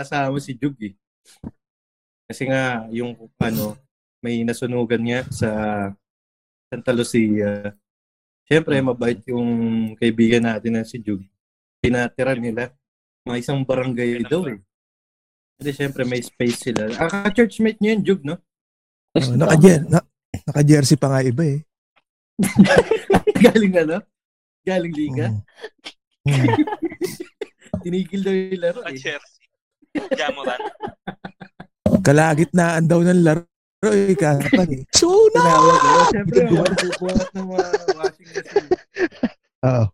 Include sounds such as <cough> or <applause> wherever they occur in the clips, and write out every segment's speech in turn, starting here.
di nakasama si Jug eh. Kasi nga, yung ano, may nasunugan nga sa Santa Lucia. Siyempre, mabait yung kaibigan natin na si Jug. Pinatira nila. Mga isang barangay daw eh. Kasi siyempre may space sila. Ah, churchmate niyo yun, Jug, no? Oh, naka-jer na, naka-jersey pa nga iba eh. <laughs> Galing ano? Galing liga? Mm. <laughs> Mm. Tinigil daw yung laro eh. Jamoran. Kalagitnaan daw ng laro eh, kapan eh. Suna! Daw. Siyempre, magbubuhat ng mga washing machine. Oo.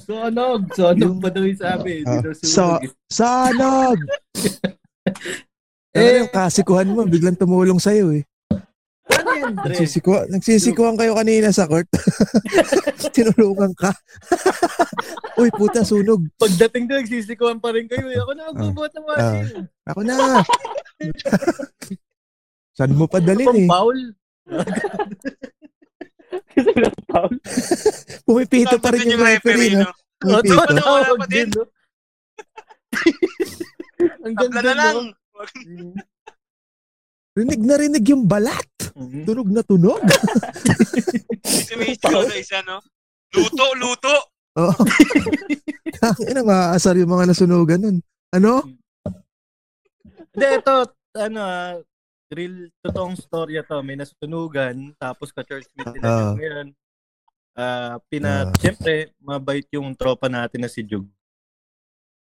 Sonog! Sonog pa daw yung sabi. Ah, daw so- eh. Sanog! <laughs> Eh, yung kasikuhan mo, biglang tumulong sa'yo eh. Ano yan, Dre? Nagsisikuhan kayo kanina sa court. <laughs> Tinulungan ka. <laughs> Uy, puta, sunog. Pagdating doon, nagsisikuhan pa rin kayo. eh. Ako na magbubuhat ng washing. Ako na. <laughs> Saan mo pa dalhin Pang eh? foul. Kasi foul. Pumipito pa rin yung referee, no? Oh, Pumipito. Wala tawag pa din. Ang ganda na lang. Rinig na rinig yung balat. Mhm. Tunog na tunog. <laughs> Sumisaw na isa, no? Luto, luto. Oo. <laughs> Tangina, maaasar yung mga nasunugan nun. Ano? Hindi, ito, ano ah, real, totoong storya to. May nasunugan, tapos ka-church meet nila Ah. Jug ngayon. Ah, pina, Ah. siyempre, mabait yung tropa natin na si Jug.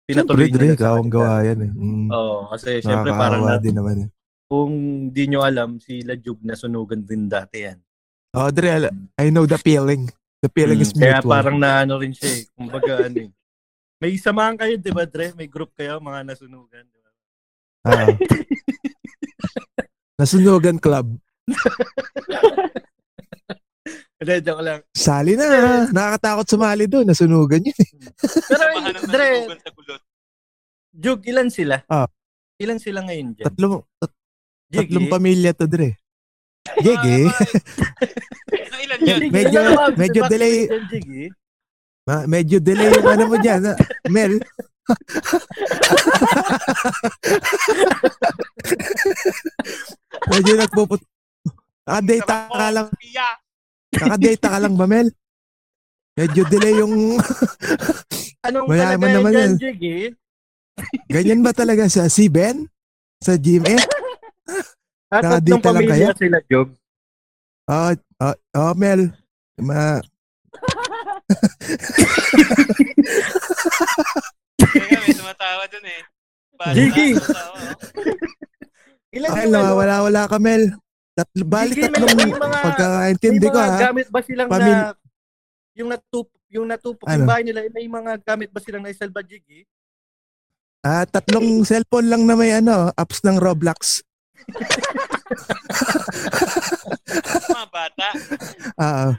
Siyempre, nila sa kawang kanila. gawa yan eh. Mm. Oo, kasi siyempre parang Nakakaawa na, din naman eh. Kung di nyo alam, si Jug nasunugan din dati yan. Oh, Dre, ala- I know the feeling. The feeling is Mm, Kaya mutual. parang naano rin siya eh. Kumbaga <laughs> ano eh. May samahan kayo, di ba, Dre? May group kayo, mga nasunugan. Di ba? Ah. <laughs> Nasunugan club. <laughs> Hindi, joke lang. Sali na. Nakakatakot sumali doon. Nasunugan yun eh. Pero, Dre. Jug, ilan sila? Ah. Ilan sila ngayon dyan? Tatlong, tat-? Tatlong pamilya to, Dre. Gigi. Ang ilan yan? Jiggy, Medyo- ilan ba? medyo Bakit delay. Ma- medyo delay yung ano mo dyan. ah. Mel. medyo nagpuput... Nakadata ka lang. Pia. Nakadata ka lang ba, Mel? Medyo delay yung... Anong Mayaman kalagayan naman yan. Jiggy? Ganyan ba talaga sa si Ben? Sa GMA? At Nakadita tatlong lang pamilya kayo? sila, Jug. Oh, oh, oh Mel. Ma, Kaya may tumatawa dun eh. Jiggy! tumatawa, oh. Ilan ay, yung ano? nawawala-wala ka, Mel. Tatlo, bali Sige, may- tatlong may mga- pagkaintindi may ko, mga ha? gamit ba silang Pamil- na yung natup yung natupok Ano? yung bahay nila may mga gamit ba silang naisalba Jiggy? Ah, tatlong cellphone lang na may ano, apps ng Roblox. <laughs> Mga bata. Ah,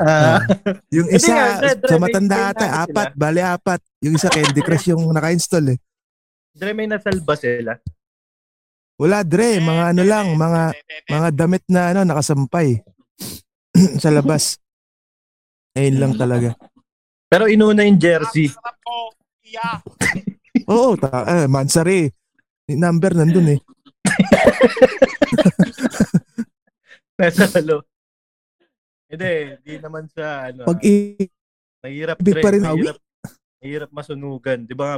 Ah, yung isa, nga, sa matanda ata, apat, bali apat. Yung isa Candy Crush yung naka-install eh. Dre may nasalba sila. Wala, Dre, mga ano lang, mga mga damit na ano, nakasampay. <clears throat> sa labas. Ayun lang talaga. Pero inuna yung jersey. Oo, ta- eh, Mansari. Number nandun eh. <laughs> Nasa halo. Hindi, di naman sa ano. Pag i- mahirap ibig pa rin mahirap, mahirap masunugan. Di ba nga,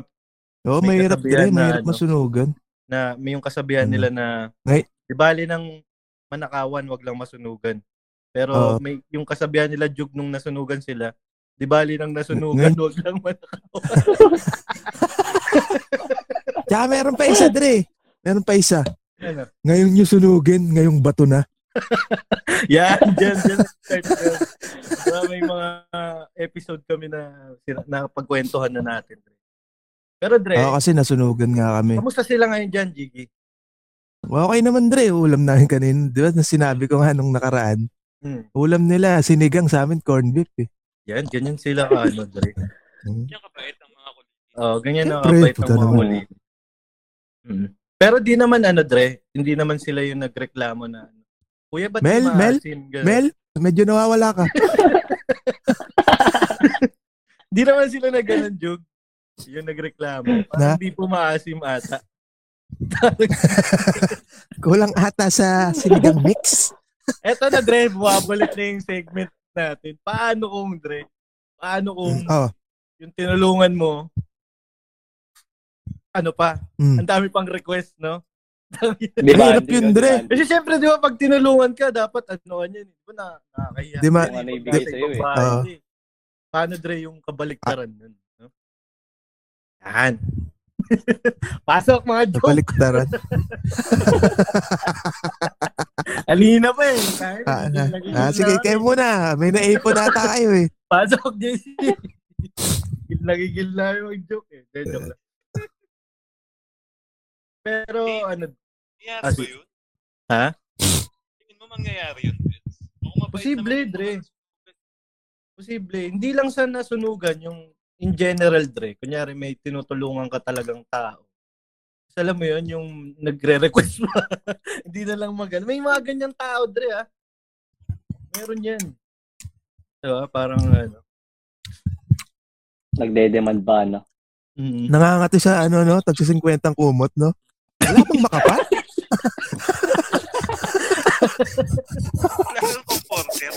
Oo, May mahirap na mahirap ano. masunugan. na may yung kasabihan Ano? nila na Ngay- di bali ng manakawan, wag lang masunugan. Pero Oo. may yung kasabihan nila jug nung nasunugan sila, di bali ng nasunugan, <laughs> wag lang manakawan. Tsaka meron pa isa, Dre. Meron pa isa. Ngayon nyo sunugin, ngayong bato na. <laughs> Yan, dyan, dyan. start may mga episode kami na, sina- na natin. Dre. Pero Dre, Oo, kasi nasunugan nga kami. kamusta sila ngayon dyan, Jiggy? Okay naman, Dre. Ulam namin kanina. Di ba, na sinabi ko nga nung nakaraan. Hmm. Ulam nila, sinigang sa amin, corned beef eh. Yan, ganyan sila ka, ano, Dre. Hmm. Yan kabait ang mga kulit. Oh, ganyan na Siyempre, kapait ng puta mga naman. huli. Mm. Pero di naman ano, Dre, hindi naman sila yung nagreklamo na ano. Kuya, ba't Mel, Mel? Ganun. Mel, Medyo nawawala ka. <laughs> Di naman sila na ganun, Jug. Yung nagreklamo. Na? Parang hindi pumaasim ata. <laughs> Kulang ata sa sinigang mix. <laughs> Eto na, Dre. Bumabalik na yung segment natin. Paano kung, Dre? Paano kung Oh. yung tinulungan mo, ano pa? Mm. Ang dami pang request, no? <laughs> Di ba? Mahirap yun, Dre. Kasi syempre, di ba, pag tinulungan ka, dapat ano ka niyan. Di ba na, nakakahiya. Di ma- Kung ano ibigay sa'yo, eh. eh. Paano, Dre, yung kabaliktaran nun? No? Yan. <laughs> Pasok mga joke. Baliktaran. <laughs> Alina pa eh. Ah, hindi ah, ah, sige, na- kayo muna. May naipon ata kayo eh. Pasok, JC. Nagigil na yung joke eh. Joke lang. Pero ano, Nangyari Ah, ba yun? Ha? Tingin mo mangyayari yun, Vince? Posible, Dre. posible. Hindi lang sa nasunugan yung in general, Dre. Kunyari may tinutulungan ka talagang tao. Tapos alam mo yun, yung nagre-request mo. <laughs> Hindi na lang mag May mga ganyan tao, Dre, ah. Meron yan. Diba? Parang ano. Nagde-demand ba, no? Mm. Nangangati sa ano no, tagsi 50 ang kumot no. Wala bang makapal? Wala nang comforter.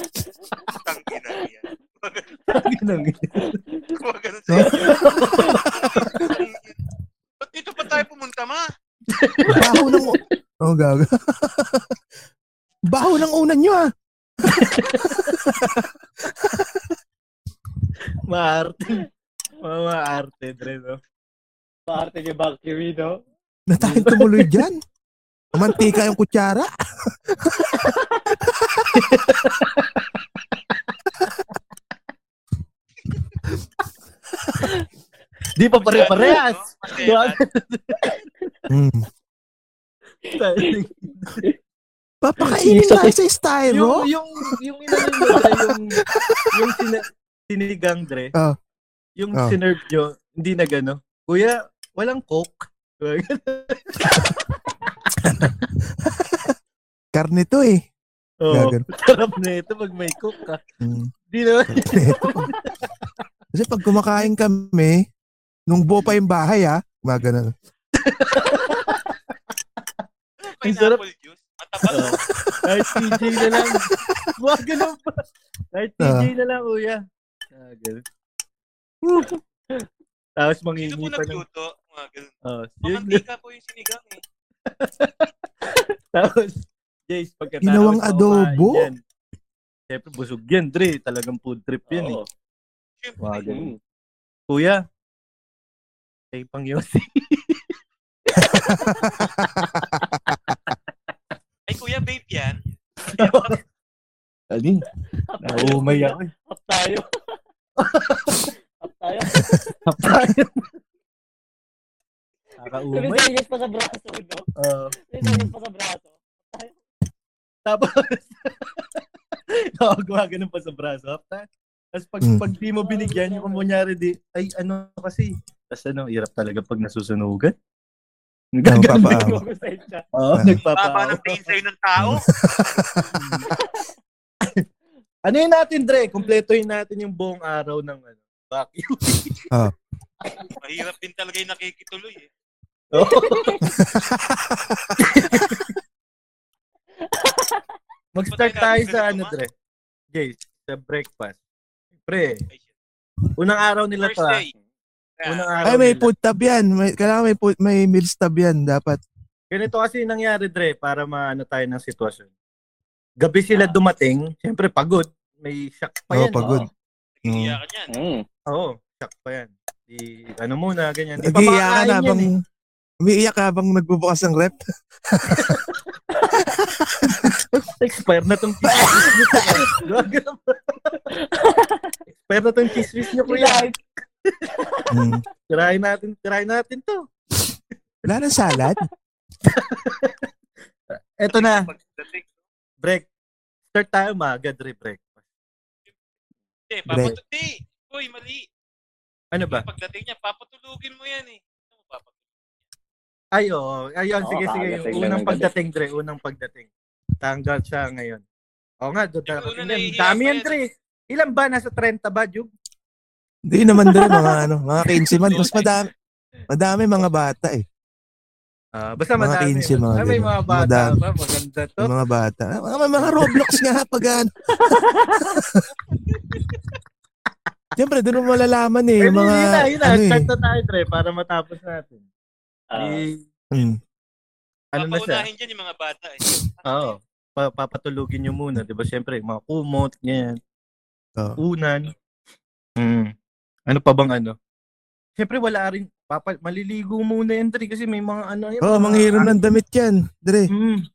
Tangina niya. Ganun. Ganun sa Ba't dito pa tayo pumunta, ma? Baho ng Oh, gaga. Baho ng unan nyo ah. Maarte. Mga maarte, Dre, no? Parte ni Valkyrie, no? Na tayong tumuloy dyan. Mantika yung kutsara. Di pa pare-parehas. Mm. Papakainin Isa- nga sa styro. yung, yung, yung, yung, yung sina, sinigang, Dre. Ah. Yung Ah. sinerve nyo, hindi na gano. Kuya, walang coke. <laughs> Karne to eh. Oo. Gagan. Sarap na ito pag may coke ka. Mm. Di na. Kasi pag kumakain kami, nung buo pa yung bahay ah, gumagana. <laughs> Pineapple juice. Mataba. Oo. Kahit TJ na lang. Wag ganun pa. Kahit TJ na lang, kuya. Ah, ganun. Tapos Sino po mangingi pa ng... nagluto? Mga ganun. Oh, yun, Mamantika po yung sinigang eh. <laughs> Tapos, Jace, pagkatapos Ginawang na adobo? yan, Siyempre, busog yan, Dre. Talagang food trip yan eh. Siyempre. Wag. Mm. Kuya, ay pang. Ay, kuya, babe yan. Alin? <laughs> Naumay ako eh. Hap tayo. <laughs> Hap tayo. Tayo. May Nakaumay. singit pa sa braso, no? Oo. May singit pa sa braso. Tapos, <laughs> Oo, gumagano pa sa braso. Tapos pag, Mm. pag di mo binigyan, yung kunyari di, ay ano kasi, tapos ano, hirap talaga pag nasusunugan. Mo. Pasensya. <laughs> Oo, Ah. Baba nagpapaawa. ng tingin sa'yo ng tao. <laughs> Ano yun natin, Dre? Kompletuhin natin yung buong araw ng ano, vacuum. Mahirap din talaga yung nakikituloy eh. <laughs> Mag-start Patay tayo sa ano? Dre? Jace, sa breakfast. Pre, unang araw nila to ah. Unang araw Ay, may nila. food tab yan. May, kailangan may, food, may meals tab yan. Dapat. Ganito kasi nangyari, Dre, para maano tayo ng sitwasyon. Gabi sila dumating, siyempre pagod. May shock pa Oo, yan. pagod. Nag-iiyakan yan. Mm. Oo, shock pa yan. Di, ano muna, ganyan. Di pa Nag-iiyak ka makakain yan habang... eh. Umiiyak ka habang nagbubukas ng rep. <laughs> Expire na tong ba? Expire na tong chismis nyo, kuya. Mm. Tirahin natin, tirahin natin to. Wala nang salad. Eto na, break. Start tayo maaga, Dre, break. eh, papatulog. Di, uy, mali. Ano ba? Pagdating niya, papatulugin mo yan eh. Ay, oo. Ayun, Oo, sige, sige. unang ng pagdating, Dre. Unang pagdating. Tanggal siya ngayon. Oo nga, nakakita. nahihiya Dami yan. Dre. Ilan ba? Nasa 30 ba, Jug? Hindi naman dre, mga ano, mga 15 man. Mas madami, madami mga bata eh. Ah, basta Mga madami. 15, mga may mga bata Madami. pa. Maganda to. Mga bata. Mga, mga, Roblox nga pag ano. <laughs> Siyempre, doon mo malalaman eh. Yung mga, yun na, yun na. ano eh. Start na tayo, Dre, para matapos natin. Hmm. ano na siya? Papaunahin dyan yung mga bata eh. <laughs> Oo. Pa- papatulugin nyo muna, 'di ba? Siyempre, mga kumot, ganyan. Oo. Unan. Mm. Ano pa bang ano? Siyempre wala rin papa, maliligo muna yan, Dre, kasi may mga ano yan. Oo, oh, manghiram ng damit yan. Dre. Mm.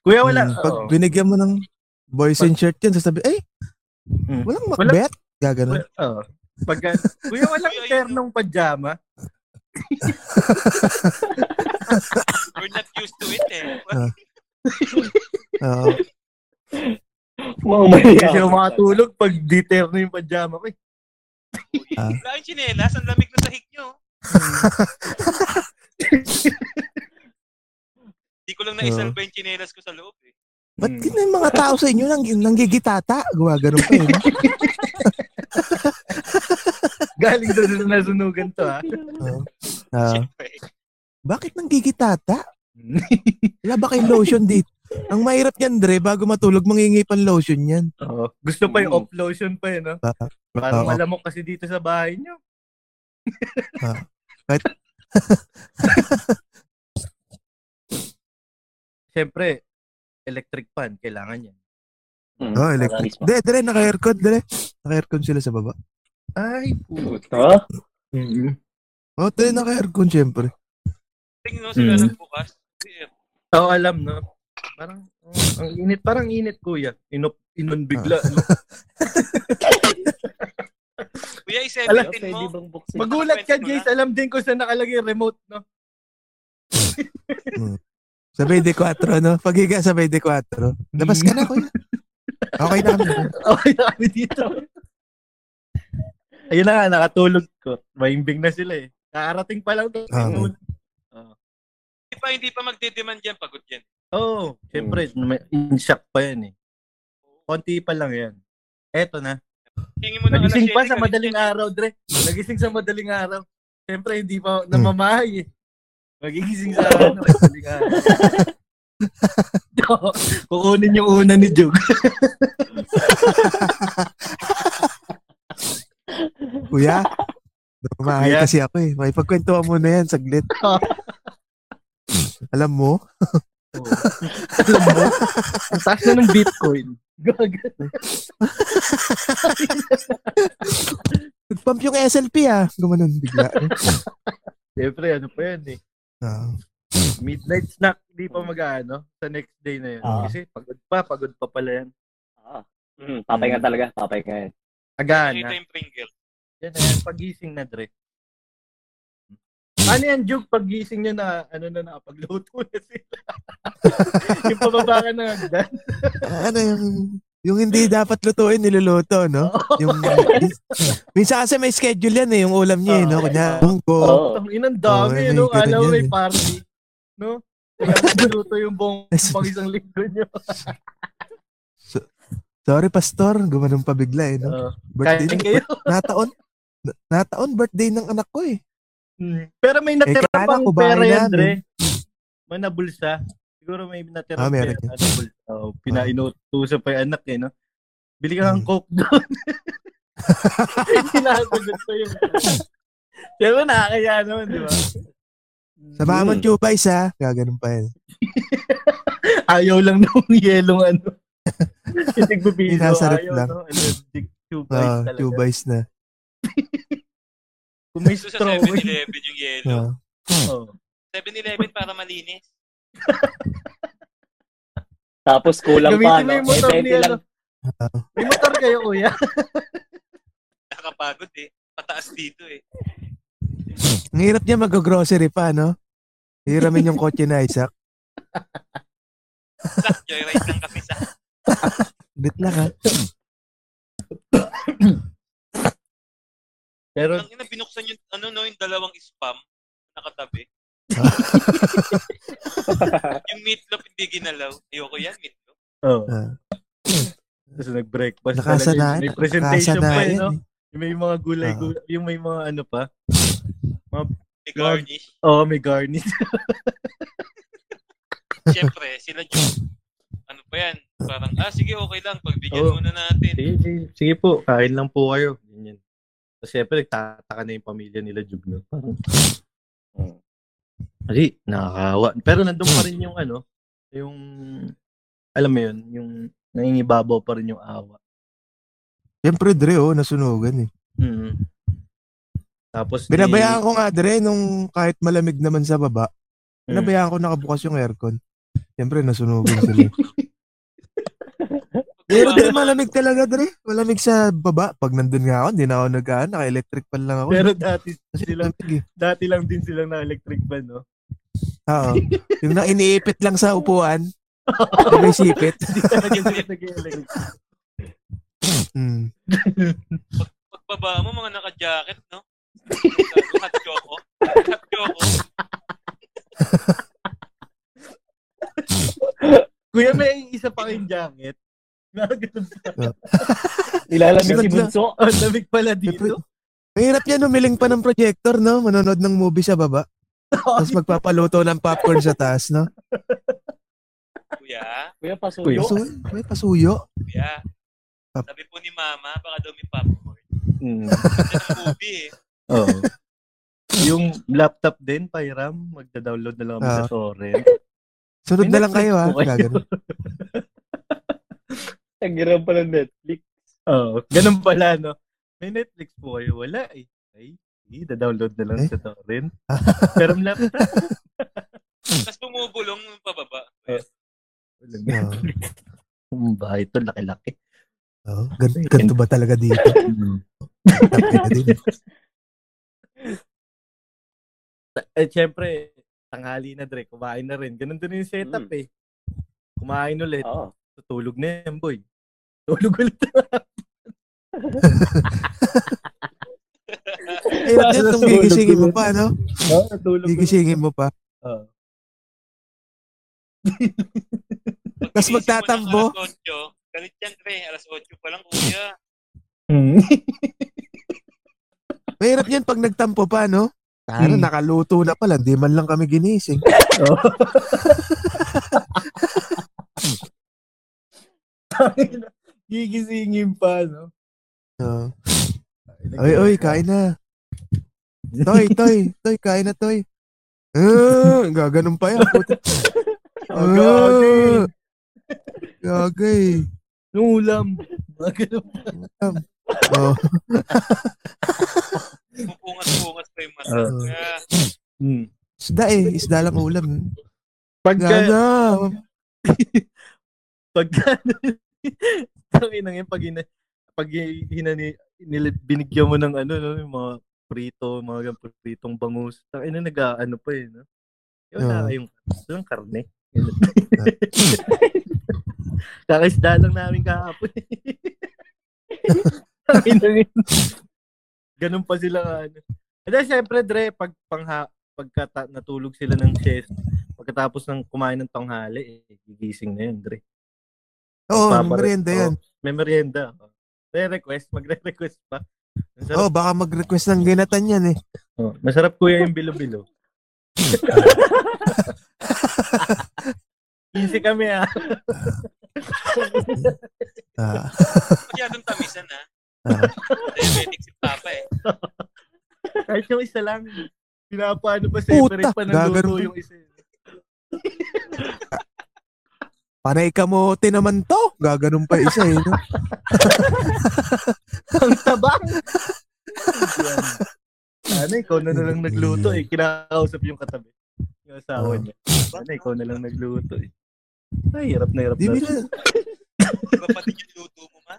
Kuya wala. Hmm, Pag Oo. binigyan mo ng boys in shirt yan, sasabi, ay, Hmm. walang Wala- makbet. Gaganon. Oo. Pag <laughs> kuya walang ternong pajama. We're not used to it eh. <laughs> Ah. Oo. mga maya. Kasi ako makatulog pag di terno yung pajama ko. eh. Ah. Wala yung chinelas, ang lamig na sahig nyo. <laughs> Hindi ko lang naisalba yung chinelas ko sa loob eh. Ba't Mm. yun yung mga tao sa inyo nang, nanggigitata? Gumaganon pa yun. <laughs> Galing doon na nasunugan to ha. Ah, Siyempre. bakit nanggigitata? <laughs> Wala ba kayong lotion dito? Ang mahirap yan, Dre, bago matulog, mangingi pang lotion yan. Oo. Gusto pa yung off lotion pa yun, no? Ah, Parang Oo. malamok kasi dito sa bahay nyo. Ah. Kahit- <laughs> Siyempre, electric fan, kailangan yan. Oh, electric. Dre, Dre, naka-aircon, Dre. Naka-aircon sila sa baba. Ay, Puto. mm Oh, Dre, naka-aircon, syempre. Tingnan mo sila Mm. nagbukas. Eh, Oo, alam, no? Parang, oh, ang init, parang init, kuya. Inop, inon bigla. no? <laughs> Kuya, Alam, i-17 Pwede mo. Magulat ka, Jace. Alam din ko saan nakalagay remote, no? Sabay de 4, no? Paghiga, sabay de 4. Labas ka na, kuya. Okay na kami. <laughs> Okay na kami dito. Ayun na nga, nakatulog ko. Maimbing na sila eh. Nakarating pa lang to. Ah. Hindi pa, hindi pa magdedemand yan, pagod yan. Oo, oh, syempre, may in-shock pa yan eh. Konti pa lang yan. Eto na. Tingin mo na Nagising pa sa madaling araw, Dre. Nagising sa madaling araw. Siyempre, hindi pa namamahay eh. Magigising sa ano, madaling araw. <laughs> <laughs> Kukunin yung una ni Jug. <laughs> Kuya, <laughs> Bumahay kasi ako eh. May pagkwentuhan mo na yan, saglit. <laughs> Alam mo, Alam mo, ang taas na ng Bitcoin. <laughs> Nagpump yung SLP ah. Gumanon bigla. Siyempre, ano pa yan eh. Ah. Midnight snack, di pa mag-ano sa next day na yun. Ah. Kasi pagod pa, pagod pa pala yan. Ah. Hmm, papay nga talaga. Papay nga yan. Agahan Ito yung Pringle. Yan na yan, pagising na, Dre. Ano yan, Jug? Pagising nyo na, ano na, nakapagluto na sila. <laughs> yung pababa ka ng hagdan. ano yung, yung hindi dapat lutuin, niluluto, no? Yung, minsan kasi may schedule yan eh, yung ulam niya eh, no? Kanya, munggo. Oo. Ang inang dami, Oo, no? Alam mo, may eh. party. No? Kaya magluto yung buong <laughs> pang isang linggo nyo. Sorry, pastor. Gumanon pa bigla eh, no? Uh, Birthday kayo. nataon. Na- Nataon, birthday ng anak ko eh. Hmm. Pero may natira Eh, pang ko, pera yan. Dre. May nabulsa. Siguro may natira Ah, pera. Ano, bulsa. Oh, pinainutusan pa yung anak eh, no? Bili ka ng Hmm. coke doon. <laughs> Sinasagot pa yung... Diba nakakaya naman, di ba? Sa Mamon Chubais ha. Gaganon pa yan. <laughs> Ayaw lang nung yelong ano. <laughs> Inasarap Ayaw, lang. no? Allergic guys Ah, talaga. Chubais na. <laughs> Kung may Ito sa straw. 7-Eleven yung yellow. Ah. oh. 7-Eleven para malinis. <laughs> Tapos kulang pa, Gamitin mo no? yung motor Eh, ni 20 ano. lang. May motor kayo, kuya. <laughs> Nakakapagod eh. Pataas dito eh. Ang hirap niya mag-grocery pa, no? Hiramin yung kotse na Isaac. Sa joyride lang kami sa... Bit lang ha. Pero, Ang ina, binuksan yung, ano no, yung dalawang spam nakatabi. <laughs> yung meatloaf hindi ginalaw. Ayoko yan, meatloaf. oh. Ah. Tapos nag-breakfast. Nakasanayan. May presentation pa eh, Nakasanayan. no? Yung may mga gulay, Ah. gulay yung may mga ano pa. May garnish. Oo, oh, may garnish. <laughs> Siyempre, sila Jun. Ano pa yan? Parang, ah, sige, okay lang. Pagbigyan Oo. muna natin. sige, sige, sige po, kain lang po kayo. Ganyan. Tapos syempre, nagtataka na yung pamilya nila Jug, no? Parang, <laughs> oh. Kasi, nakakawa. Pero nandun pa rin yung ano, yung, alam mo yun, yung nangingibabaw pa rin yung awa. Siyempre, Dre, oh, nasunugan eh. Mm. Tapos, di- Binabayaan ko nga, Dre, nung kahit malamig naman sa baba, Mm. binabayaan ko nakabukas yung aircon. Siyempre, nasunugan sila. <laughs> Pero Dre, malamig talaga, Dre. Malamig sa baba. Pag nandun nga ako, hindi na ako nag naka-electric pan lang ako. Pero dati, Kasi sila, lamig eh. dati lang din silang na-electric ban, no? Oo. Yung na iniipit lang sa upuan, yung may sipit. <laughs> Hindi talaga sila nag-electric. Hmm. Pagbaba mo, mga naka-jacket, no? Hot choco. Hot choco. Kuya, may isa pa kayong jacket. Nilalamig <laughs> si. Bunso. Ang lamig pala dito. Mahirap yan, umiling pa ng projector, no? Manonood ng movie sa baba. <laughs> Tapos magpapaluto ng popcorn sa taas, no? Kuya, Kuya, Kuya. pasuyo. Pasuyo, may pasuyo. kuya. Sabi po ni mama, baka daw may popcorn. Mm. Movie eh. Oo. Yung laptop din, Pairam, magda-download na lang kami sa Ah. torrent. Sunod na lang kayo, ha? kayo. <laughs> Gagano. Ang hirap pa ng Netflix. Oo. Ganun pala, no? May Netflix po kayo. Wala eh. Ay, eh, da-download na lang Eh? sa torrent. <laughs> Pero ang laptop, Tapos bumubulong pababa. Oo. Netflix. <laughs> Ang bahay ito, laki-laki. Oo. Gan- ganito ba talaga dito? <laughs> Eh, syempre, tanghali na, Dre. Kumain na rin. Ganun din yung setup Mm. eh. Kumain ulit. Oo. Tutulog na yan, boy. Tulog ulit. Hirap yan kung gigisingin mo pa, no? Oo, Tulog ulit. Gigisingin mo pa. Oo. <laughs> Ng magtatambo. Alas 8, galit yan, pre. Alas 8 pa lang, kuya. Mm. <laughs> Mahirap yan pag nagtampo pa, no? Tara, Hmm. nakaluto na pala. Hindi man lang kami ginising. Oo. <laughs> Gigisingin pa, no? Oo. Oy, oy, kain na. Toy, toy, toy, kain na, toy. Ah, gaganon pa yan. puti. <laughs> Oh, gagi. Ah, gagay. Yung ulam. Ganun. Oh, Pupungas-pungas pa yung mata. Oo. Kaya, Hmm. isda eh. Isda lang ulam. Pagka, Gana. <laughs> pagka, <laughs> tangin na pag, ina, pag hinani, nil, binigyan mo ng ano, no, yung mga prito, mga pritong bangus. Tangin na nag-ano pa eh, no? Yung na yung, yung karne. Kakaisda lang namin kahapon. <laughs> Yun. Ganun pa sila ano. And then, syempre, Dre, pag pangha, pagka ta- natulog sila ng chest, pagkatapos ng kumain ng tanghali, eh, gigising na yun, Dre. Oo, oh, merienda yan. Oo, may merienda. May request, magre-request pa. Masarap, Oo, oh, baka mag-request ng ginatan yan eh. oh, masarap kuya yung bilo-bilo. <laughs> Easy kami ah. Ah, masyadong tamisan, ha? ah. Diabetic si Papa, eh. Kahit yung isa lang. Pinapaano pa separate Puta, pa ng luto yung isa. Panay kamote naman to. Gaganon pa isa eh. No? <laughs> Ang! Yan. Sana ikaw na, na lang nagluto eh. Kinakausap yung katabi. Yung asawa Oh. niya. Sana ikaw na lang nagluto eh. Ay, hirap na hirap Di ba na. nila, Kapatid yung luto mo, ma.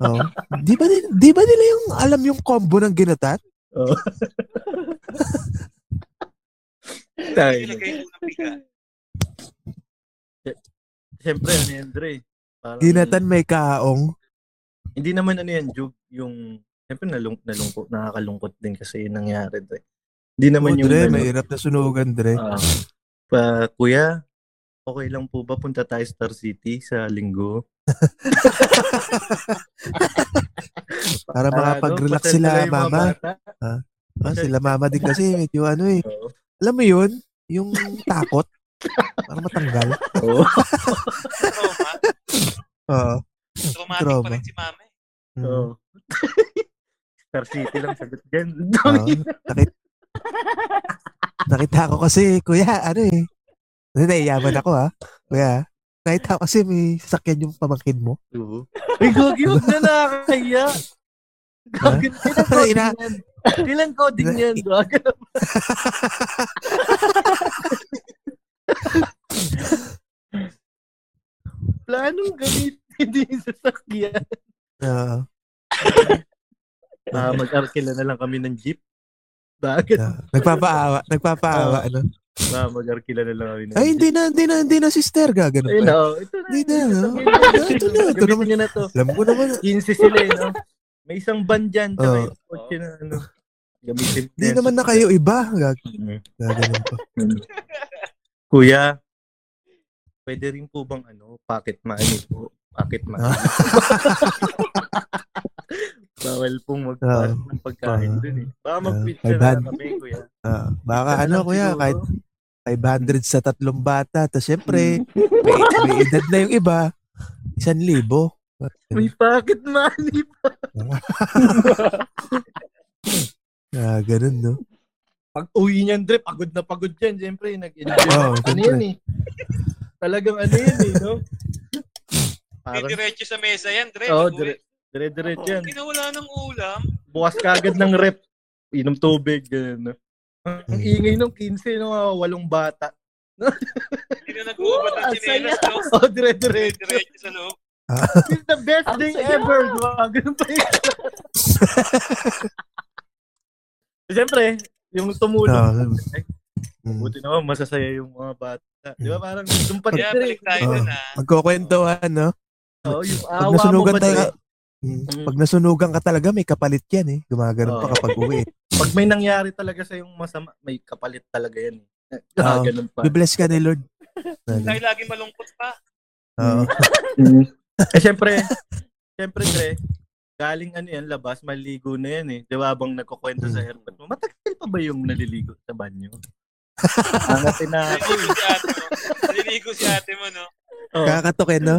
oh. di ba, nila, di ba nila yung alam yung combo ng ginatan? Oh. Tayo. Siyempre, ano yan, Dre? Parang, Ginatan may kaong. Hindi naman ano yan, Jug, yung... Siyempre, nalung, nalungkot, nakakalungkot din kasi yung nangyari, Dre. Hindi Oh, naman yung... Dre, ano, mahirap na sunugan, Dre. ah, pa, kuya, okay lang po ba punta tayo Star City sa linggo? <laughs> Para ano, makapag-relax pasyal sila, mama. bata. Ah, sila mama din kasi medyo ano eh. Alam mo yun? Yung <laughs> takot. Para matanggal. Oo. Trauma. <laughs> Oo. Traumatic Trauma. pa rin si eh. Mm. Oo. Star City lang sagot dyan. Oo. Nakit nakita ko kasi, kuya, ano eh. Hindi, naiyaman ako ha. Kuya, nakita ko kasi may sasakyan yung pamangkin mo. Oo. Ay, gagi, huwag na nakakaya. Gagi, ilan <laughs> coding Ina- yan? Ilan coding yan? Planong gamitin <laughs> din yung sasakyan. Oo. Ah, mag-arkila na lang kami ng jeep. Bakit? Ah, nagpapaawa, nagpapaawa, ano. Ah, mag-arkila na lang kami ng Ay, hindi na, hindi na, hindi na sister, gagano Ayun pa. na, oh. ito na. Hindi na, no? Mo na, Ito na, ito Gamitin naman. na to. Alam ko naman. 15 sila eh, no? May isang van dyan, tsaka Oo. yung kotse na ano. Gamitin Hindi naman na kayo iba. Gag Mm. gaganon pa. Kuya, pwede rin po bang ano, pocket money po? Pocket money. <laughs> Bawal pong mag Ah. ng pagkain Ah. dun eh. Baka Ah. mag-pizza Five na hundred. kami, kuya. Ah, baka ano, kuya, siguro. kahit 500 sa tatlong bata. Tapos syempre, may, may edad na yung iba. Isang libo. May pocket money pa. <laughs> Ah, ganun, no? Pag uwi niyan, Dre, pagod na pagod yan. Siyempre, nag-enjoy. <laughs> Oo, ano siyempre. yan eh. Talagang ano yan eh, no? Parang, diretso sa mesa yan, Dre. Oo, Pag-uwi. dire- dire-diret yan. Hindi na wala ng ulam. bukas kagad ng rep. Inom tubig, ganun. no? Hmm. Ang ingay nung 15, no, walong bata. Hindi na nag-uubad ng <laughs> Ah, chinelas, no? Oh, dire-diretso. Diretso sa loob. It's the best thing saya. ever. Diba? Ganun pa yun. <laughs> Siyempre, yung tumulong. Ah, mm. Buti naman, masasaya yung mga bata. Di ba parang doon pa Kaya balik tayo dun, ah. Magkukwentuhan, no? Oo, yung Pag awa mo nasunugan ba tayo? Mm. Mm. Pag nasunugan ka talaga, may kapalit yan eh. Gumaganon pa Oo. kapag uwi. <laughs> Pag may nangyari talaga sa yung masama, may kapalit talaga yan. eh. Ah, Oo. ganun pa. Bibless ka ni Lord. Tayo lagi malungkot pa. Oo. <laughs> Eh, syempre, syempre, Dre, galing ano yan, labas, maligo na yan eh. Di ba, habang nagkukwento sa Mm. airport mo, matagal pa ba yung naliligo sa banyo? <laughs> Angat na, Naliligo si ate mo. Naliligo si ate mo, no? oh, Kakatukin, no?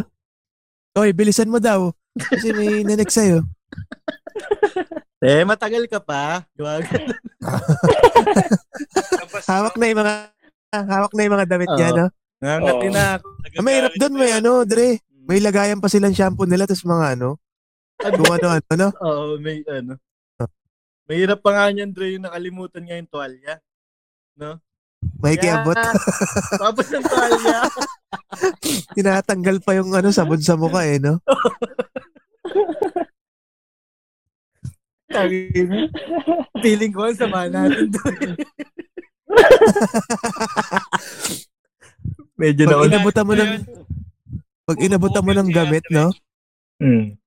Oy, bilisan mo daw. Kasi may <laughs> nanek sa'yo. eh, matagal ka pa. Di ba? Labas, Hawak na yung mga hawak na yung mga damit niya, Oo. no? Nangat Oo. na. Ah, mahirap doon, may ano, Dre. May lagayan pa silang shampoo nila, tapos mga ano, kung ano-ano, no? Oo, may ano. Mahirap pa nga niyan, Dre, yung nakalimutan nga yung tuwalya. May kiabot. <laughs> Tapos ng tuwalya. <laughs> Tinatanggal pa yung ano, sabon sa mukha, eh, no? Feeling ko, ang sama natin doon. <laughs> Medyo Pag na inabutan mo ng, pag inabutan mo ng gamit, no? Mm.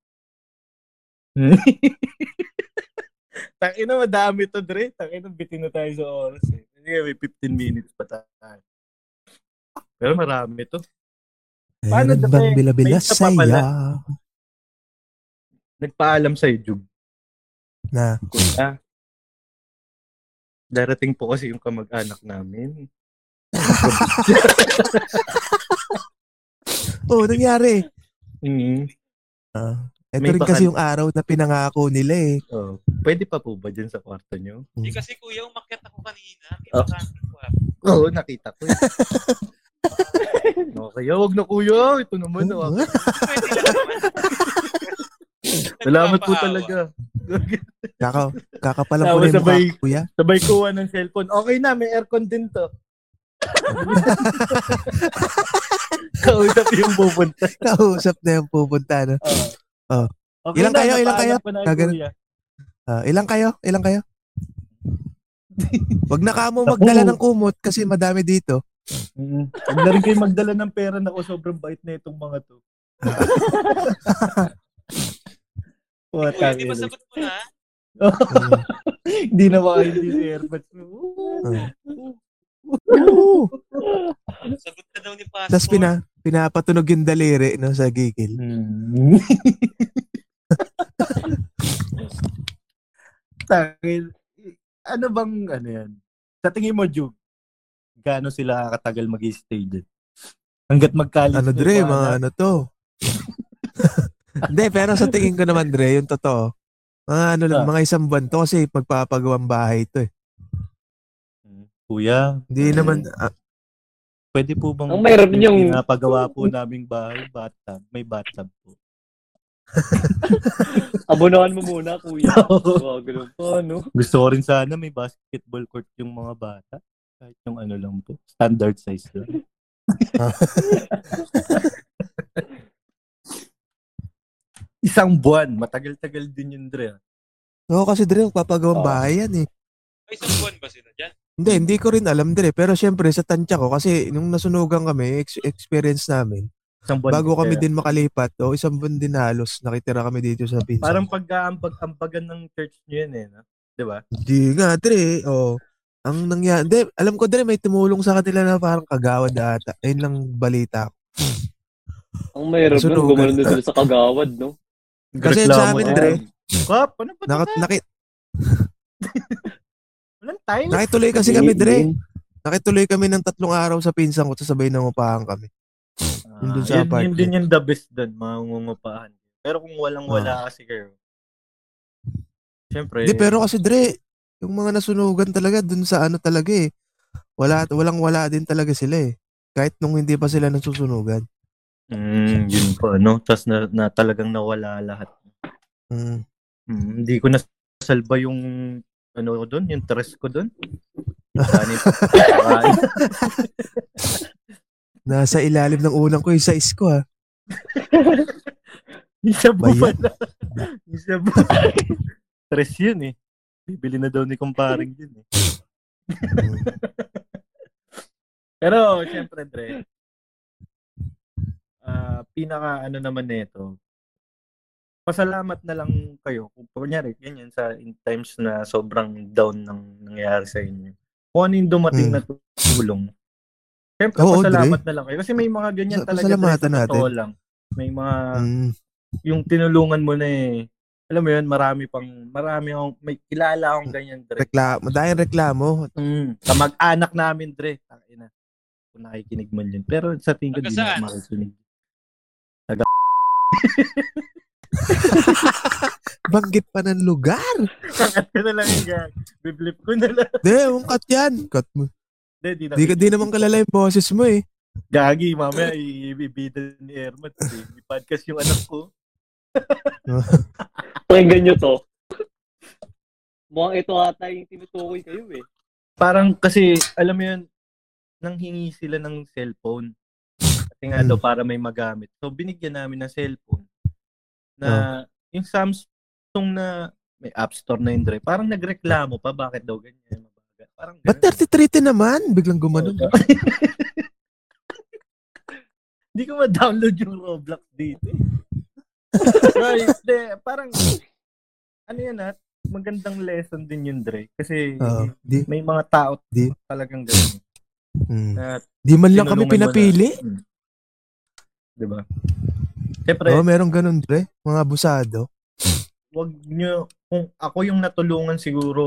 <laughs> Tangina, madami to, Dre. Tangina, bitin na tayo sa oras eh. May 15 minutes pa tayo. Pero marami to. Paano, Dre? bang bila-bila pala. Nagpaalam sa'yo, Jug. Na, Kuya. Darating po kasi yung kamag-anak namin. <laughs> oh, nangyari. Mm. Ah, ito May rin kasi bakan- yung araw na pinangako nila, eh. Oh. Pwede pa po ba dyan sa kwarto nyo? Hindi kasi kuya, umakyat ako kanina. May Oh. bakante ko, ah. Oo, nakita ko. eh. <laughs> no, kaya wag na kuya. Ito naman. Oh. Pwede lang naman. <laughs> Salamat po talaga. Kaka, kakapalang ko yung sabay- mukha, kuya. Sabay kuha ng cellphone. Okay na, may aircon din to. <laughs> Kausap yung pupunta. Kausap na yung pupunta, no? Oo. Oh. Okay Ilang na, kayo? Ilang kayo? Gagano- kuya. Ah, ilang kayo? Ilang kayo? Wag na kamo magdala ng kumot kasi madami dito. Mm. Huwag na rin kayo magdala ng pera na o sobrang bait na itong mga to. <laughs> What di ba sagot mo na? <laughs> Hindi na maka hindi si airpods. Oo. Oo. Sagot na daw ni Pastor. Tapos pina, pinapatunog yung daliri no, sa gigil. Hmm. <laughs> Tangin. Ano bang, ano yan? Sa tingin mo, Jug, gaano sila katagal mag-stay dyan? Hanggat magkalis Ano Dre, mga ano to. <laughs> Hindi, pero sa tingin ko naman Dre, yung totoo. Mga ano lang, Ah. mga isang buwan to kasi magpapagawang bahay to eh. Hmm. Kuya, Hindi naman, ah, pwede po bang Ang mahirap yung- pinapagawa po naming bahay, bathtub, may bathtub po. <laughs> Abonahan mo muna, kuya. <laughs> Ganun po, no? Gusto ko rin sana may basketball court yung mga bata. Kahit yung ano lang po, standard size lang. <laughs> Isang buwan, matagal-tagal din yun, Dre. Oo, kasi Dre, magpapagawang Ah. bahay yan eh. Isang buwan ba sila dyan? Hindi, hindi ko rin alam Dre. Pero syempre, sa tansya ko, kasi nung nasunugan kami, ex- experience namin, Isang buwan. bago kami Kaya din makalipat, o isang buwan din halos, nakitira kami dito sa pinsan. Parang pagkaambag-ambagan ng church nyo yun eh. No? Di ba? Hindi nga, Dre. Oh. Ang nangyari, hindi, alam ko, Dre, may tumulong sa kanila na parang kagawad ata. Ayun lang balita ko. <laughs> Ang mahirap nun, Nasunugan. gumanon sila sa kagawad, no? Kasi sa amin. Dre, Kap, ano ba Nakit, ito? Nakit, Walang time. nakituloy kasi kami, Dre. Nakituloy kami ng tatlong araw sa pinsan ko, sabay nangupahan kami. Ah, Yun sa yun, yun din yung the best doon, mga ngungupahan. Pero kung walang-wala kasi kayo, syempre, Hindi, pero kasi, Dre, yung mga nasunugan talaga, dun sa ano talaga eh. Wala, walang wala din talaga sila eh. Kahit nung hindi pa sila nasusunugan. mm, yun po, ano, tas na, na talagang nawala lahat. Mm. Mm, hindi ko nasalba yung ano ko doon, yung stress ko doon. <laughs> <laughs> Nasa ilalim ng unang ko yung size ko ha. <laughs> Isa po Bayan. pala. Isa po. Stress yun eh. Bibili na daw ni kumparing yun eh. Pero, syempre, Dre, ah pinaka ano naman nito, pasalamat na lang kayo. Kung kunyari, ganyan sa in times na sobrang down ng nangyayari sa inyo. Kung ano yung dumating Mm. na tulong. Syempre, Oo, pasalamat na lang kayo. Kasi may mga ganyan Sa- talaga. Dre, pasalamatan sa natin. lang. May mga, Mm. yung tinulungan mo na eh. Alam mo yun, marami pang, marami akong, may kilala akong ganyan, Dre. Reklamo. Dahil reklamo. Mm. Sa mag-anak namin, Dre. Tangina. Kung nakikinig man yun. Pero sa tingin ko, Taga di na makikinig. <laughs> <laughs> Banggit pa ng lugar. Kakat ko na lang yung gag. Biblip ko na lang. Di, yung cut yan. Cut mo. Di, di, na- Di, ka- di naman kalala yung boses mo eh. Gagi, mamaya ibibida ni Ermat. Eh. May podcast yung anak ko. <laughs> Pakinggan nyo to. Mukhang ito ata yung tinutukoy kayo eh. Parang kasi, alam mo yun, nanghingi sila ng cellphone. Kasi nga Hmm. daw para may magamit. So, binigyan namin ng cellphone. Na, yung Samsung na may App Store na yun, Dre. Parang nagreklamo pa, bakit daw ganyan? Parang Ba't ganun. 33 naman? Biglang gumanon. <laughs> Hindi ko ma-download yung Roblox dito. eh. <laughs> right, de, parang, ano yan at, magandang lesson din yun, Dre. Kasi, Oo. di, may mga tao Di- talagang ganun. mm. Na di man lang kami mo na- pinapili. Hmm. Diba? Siyempre, Oo, merong ganun, pre. Mga abusado. wag nyo, kung ako yung natulungan siguro,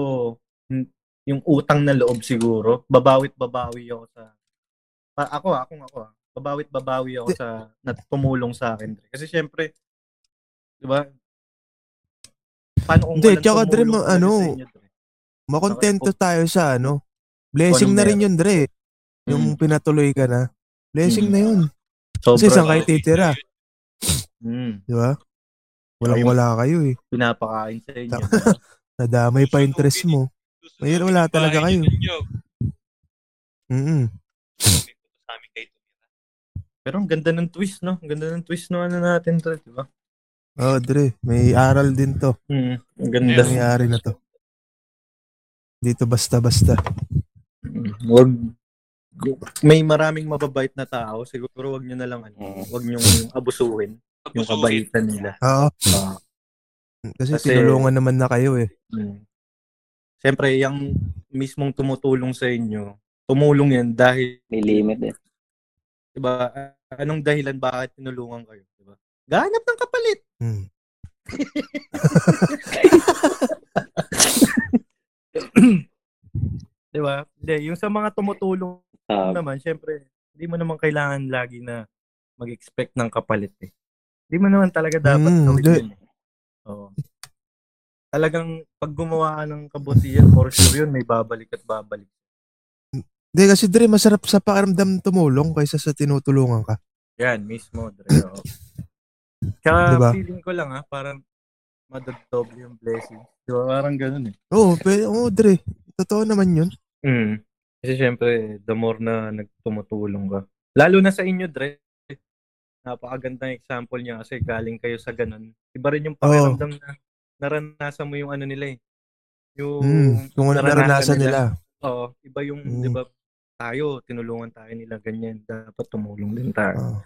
hmm, yung utang na loob siguro, babawit babawi ako sa, pa, ako ah, akong ako ah, babawit babawi ako sa, na tumulong sa akin. Dre. Kasi syempre, di ba, paano kung Hindi, tsaka, Dre, ma- ano, inyo, Dre? Makontento tayo sa ano. Blessing na rin yun, Dre. Yung Mm. pinatuloy ka na. Blessing Mm. na yun. Sobra, Kasi saan kayo titira? Mm, Di ba? Walang Ayun. wala kayo eh. pinapakain sa inyo. <laughs> Nadamay pa interest mo. Ngayon, wala talaga kayo. Mm Sa amin kayo tumira. Pero ang ganda ng twist, no? Ang ganda ng twist no ano natin, Dre, di ba? Oh, Dre. May aral din to. Mm, ang ganda. Nangyari na to. Dito basta-basta. Mm, Wag may maraming mababait na tao, siguro wag niyo na lang ano, wag niyo abusuhin yung kabaitan nila. Oo. Ah, Kasi, Kasi- tinulungan naman na kayo eh. mm. Siyempre, yung mismong tumutulong sa inyo, tumulong yan dahil May limit eh. Diba? Anong dahilan bakit tinulungan kayo? Diba? Ganap ng kapalit. Hmm. <laughs> Diba? Hindi, yung sa mga tumutulong Ah, naman, syempre, hindi mo naman kailangan lagi na mag-expect ng kapalit eh. Hindi mo naman talaga dapat Mm, gawin yun. eh. Oo. Talagang pag gumawa ka ng kabutihan, for sure yun, may babalik at babalik. Hindi kasi Dre, masarap sa pakiramdam tumulong kaysa sa tinutulungan ka. Yan, mismo, Dre. Oo. <laughs> Tsaka Diba? feeling ko lang ha, parang madagdoble yung blessing. Diba? Parang ganun eh. Oo, pero, oo Dre. Totoo naman yun. Mm. Kasi syempre, the more na nagtumutulong ka. Lalo na sa inyo, Dre. Napakagandang example niya kasi galing kayo sa ganun. Iba rin yung pakiramdam na naranasan mo yung ano nila eh. Yung Hmm. Kung ano naranasan nila. Oo, iba yung, Mm. di ba, tayo, tinulungan tayo nila ganyan. Dapat tumulong din tayo. Oo.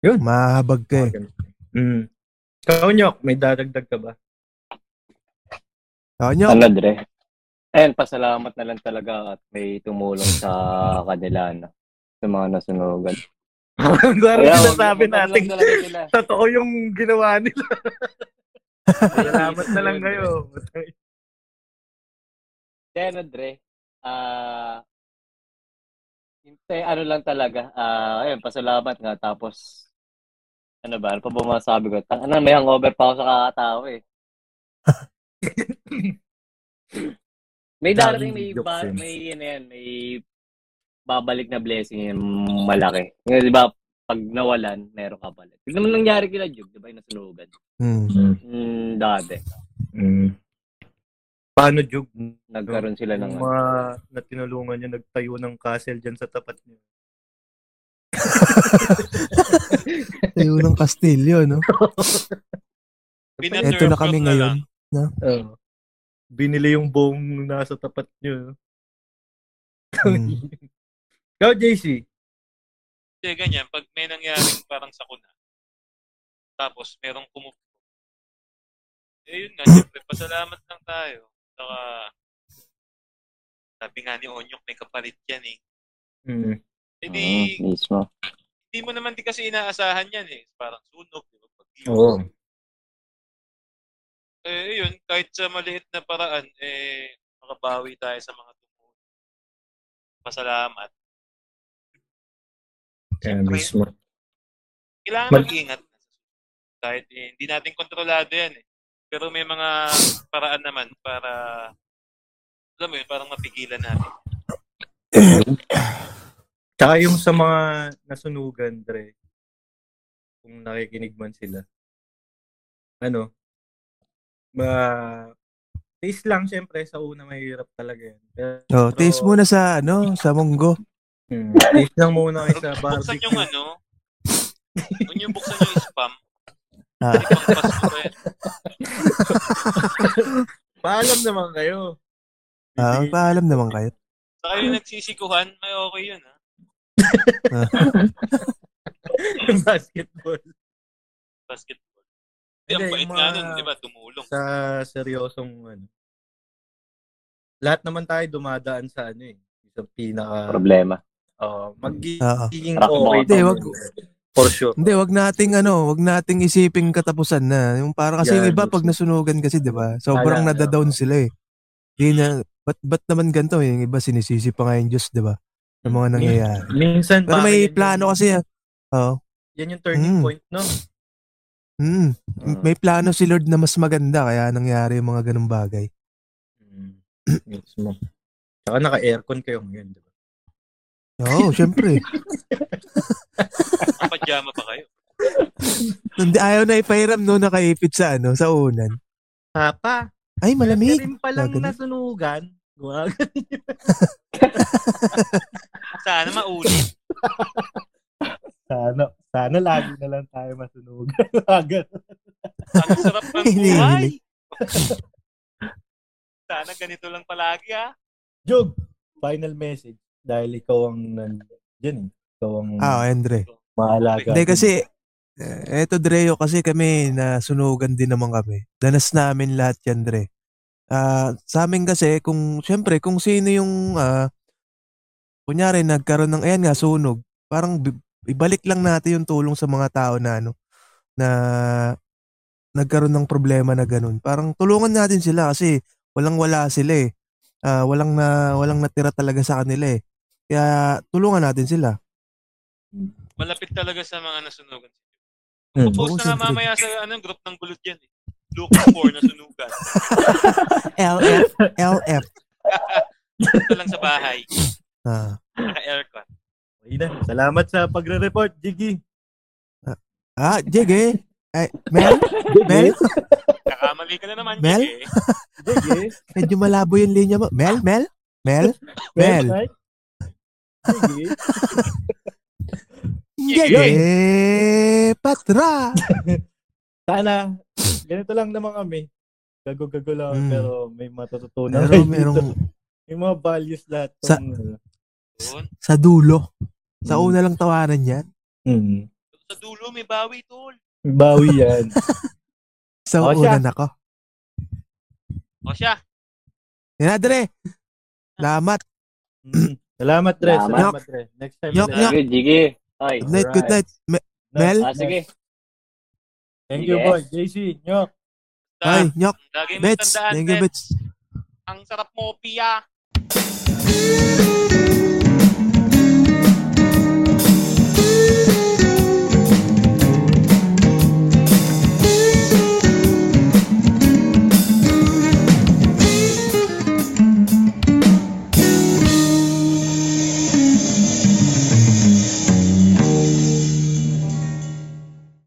Yun. Mahabag ka eh. Mm. Ikaw, Nyok, may dadagdag ka ba? Oo, nyo. ano, Dre? Ayun, pasalamat na lang talaga at may tumulong sa kanila, no? Sa mga nasunugan. Parang Kaya, sinasabi natin, totoo yung ginawa nila. Salamat na lang kayo. Kaya ano, Dre, ah, hindi, ano lang talaga, ah, ayun, pasalamat nga, tapos, ano ba, ano pa ba masabi ko? Tang- Ano, may hangover pa ako sa kakatao eh. <laughs> may darating, may, ba, may, ano yan, may babalik na blessing yung malaki. Yung, di ba, pag nawalan, meron ka balik. Yung naman nangyari kila Jug, di ba, yung nasunugan. Hmm. Hmm, dati, Mm. Paano, Jug? nagkaroon sila ng, Yung mga na tinulungan niya, nagtayo ng castle dyan sa tapat niya. <laughs> Tayo ng Kastilyo, no? Ito na kami na ngayon. Oo. Binili yung buong nasa tapat niyo. Hmm. <laughs> Ikaw, JC. Hindi, ganyan. Pag may nangyaring parang sakuna, tapos merong kumupo. Eh, yun nga, syempre, pasalamat lang tayo. Saka, sabi nga ni Onyok, may kapalit yan eh. Mm. Eh di, mismo. hindi mo naman di kasi inaasahan yan eh. Parang sunog, di ba? Pag Oo. Eh, yun, kahit sa maliit na paraan, eh, makabawi tayo sa mga tumulong. Pasalamat. Kaya Siyempre, mismo. kailangan Mal- mag-ingat. Kahit eh, hindi natin kontrolado yan eh. Pero may mga paraan naman para, alam mo yun, parang mapigilan natin. <clears throat> Tsaka yung sa mga nasunugan, Dre, kung nakikinig man sila, ano, ma taste lang syempre sa una mahirap talaga yan. Pero, Oh, taste muna sa, ano, sa munggo. Hmm, taste lang muna kayo sa Buksan barbecue. yung ano, kung yung buksan yung spam, Ah. <laughs> Paalam naman kayo. Ah, paalam naman kayo. Sa kayo nagsisikuhan, may okay yun ha. <laughs> Basketball. Basketball. Hindi, ang bait nga nun, di ba? Tumulong. Sa seryosong ano. Lahat naman tayo dumadaan sa ano eh. Sa pinaka Problema. Uh, magiging. Rock okay. Hindi, wag- For sure. Hindi, wag nating ano, wag nating isiping katapusan na. Yung para kasi Yeah, yung iba pag nasunugan kasi, 'di ba? Sobrang Kaya, nadadown sila eh. Hindi na ba't ba't naman ganito eh? Yung iba sinisisi pa nga yung Diyos, 'di ba? Sa mga nangyayari. Minsan Pero may plano yung- kasi. ah. Oo. Yan yung turning Mm. point, no? Mm. Ah. May plano si Lord na mas maganda kaya nangyari yung mga ganung bagay. Mm. Mismo. Tsaka naka-aircon kayo ngayon, di ba? Oo, syempre. <laughs> Pajama pa kayo. Hindi ayaw na ipahiram no nakaipit sa ano, sa unan. Papa, Ay, malamig. rin palang Gagano. nasunugan. Gumagano. <laughs> Sana maulit. Sana, sana lagi na lang tayo masunugan. <laughs> Ang sarap ng buhay. Sana ganito lang palagi ah. Jog, final message. Dahil ikaw ang nandiyan eh. Ikaw ang Ah, Andre. maalaga. Hindi kasi eh, eto Dreo kasi kami nasunugan din naman kami. Danas namin lahat yan Dre. Ah, sa amin kasi kung syempre kung sino yung ah, kunyari nagkaroon ng ayan nga sunog, parang ibalik lang natin yung tulong sa mga tao na ano na nagkaroon ng problema na ganun. Parang tulungan natin sila kasi walang wala sila eh. Ah, walang na walang natira talaga sa kanila eh. Kaya tulungan natin sila. Malapit talaga sa mga nasunugan. Hmm. Post na nga mamaya sa anong group ng gulod yan eh. Looking for nasunugan. LF <laughs> LF. Ito lang sa bahay. Ah. Naka-aircon. Okay na. Salamat sa pagre-report, Jiggy. Ah, Jige. Ay, Mel? Mel? Kakamali ka na naman, Mel? Jig. Jiggy. <laughs> Medyo malabo yung linya mo. Mel? Mel? Mel? Mel? Right? Jiggy. Jige. Patra. <laughs> Sana, ganito lang naman kami. Gago-gago lang, Mm. pero may matututunan. Pero merong. May mga values lahat. Sa- tong. Yun. sa dulo. Sa Mm. una lang tawanan yan. Mm. Sa dulo, may bawi, tol. May bawi yan. <laughs> Sa O, una ako. O siya. Yan na, Dre. Salamat. Salamat, Dre. Salamat. Salamat, Dre. Next time. Yok, ulit. yok. Jiggy. Ay. Good night, good night. Me- Mel? Ah, sige. Thank you, boy. JC, Nyok. Ay, Nyok. Bets. Thank you. Bets. Ang sarap mo, Pia.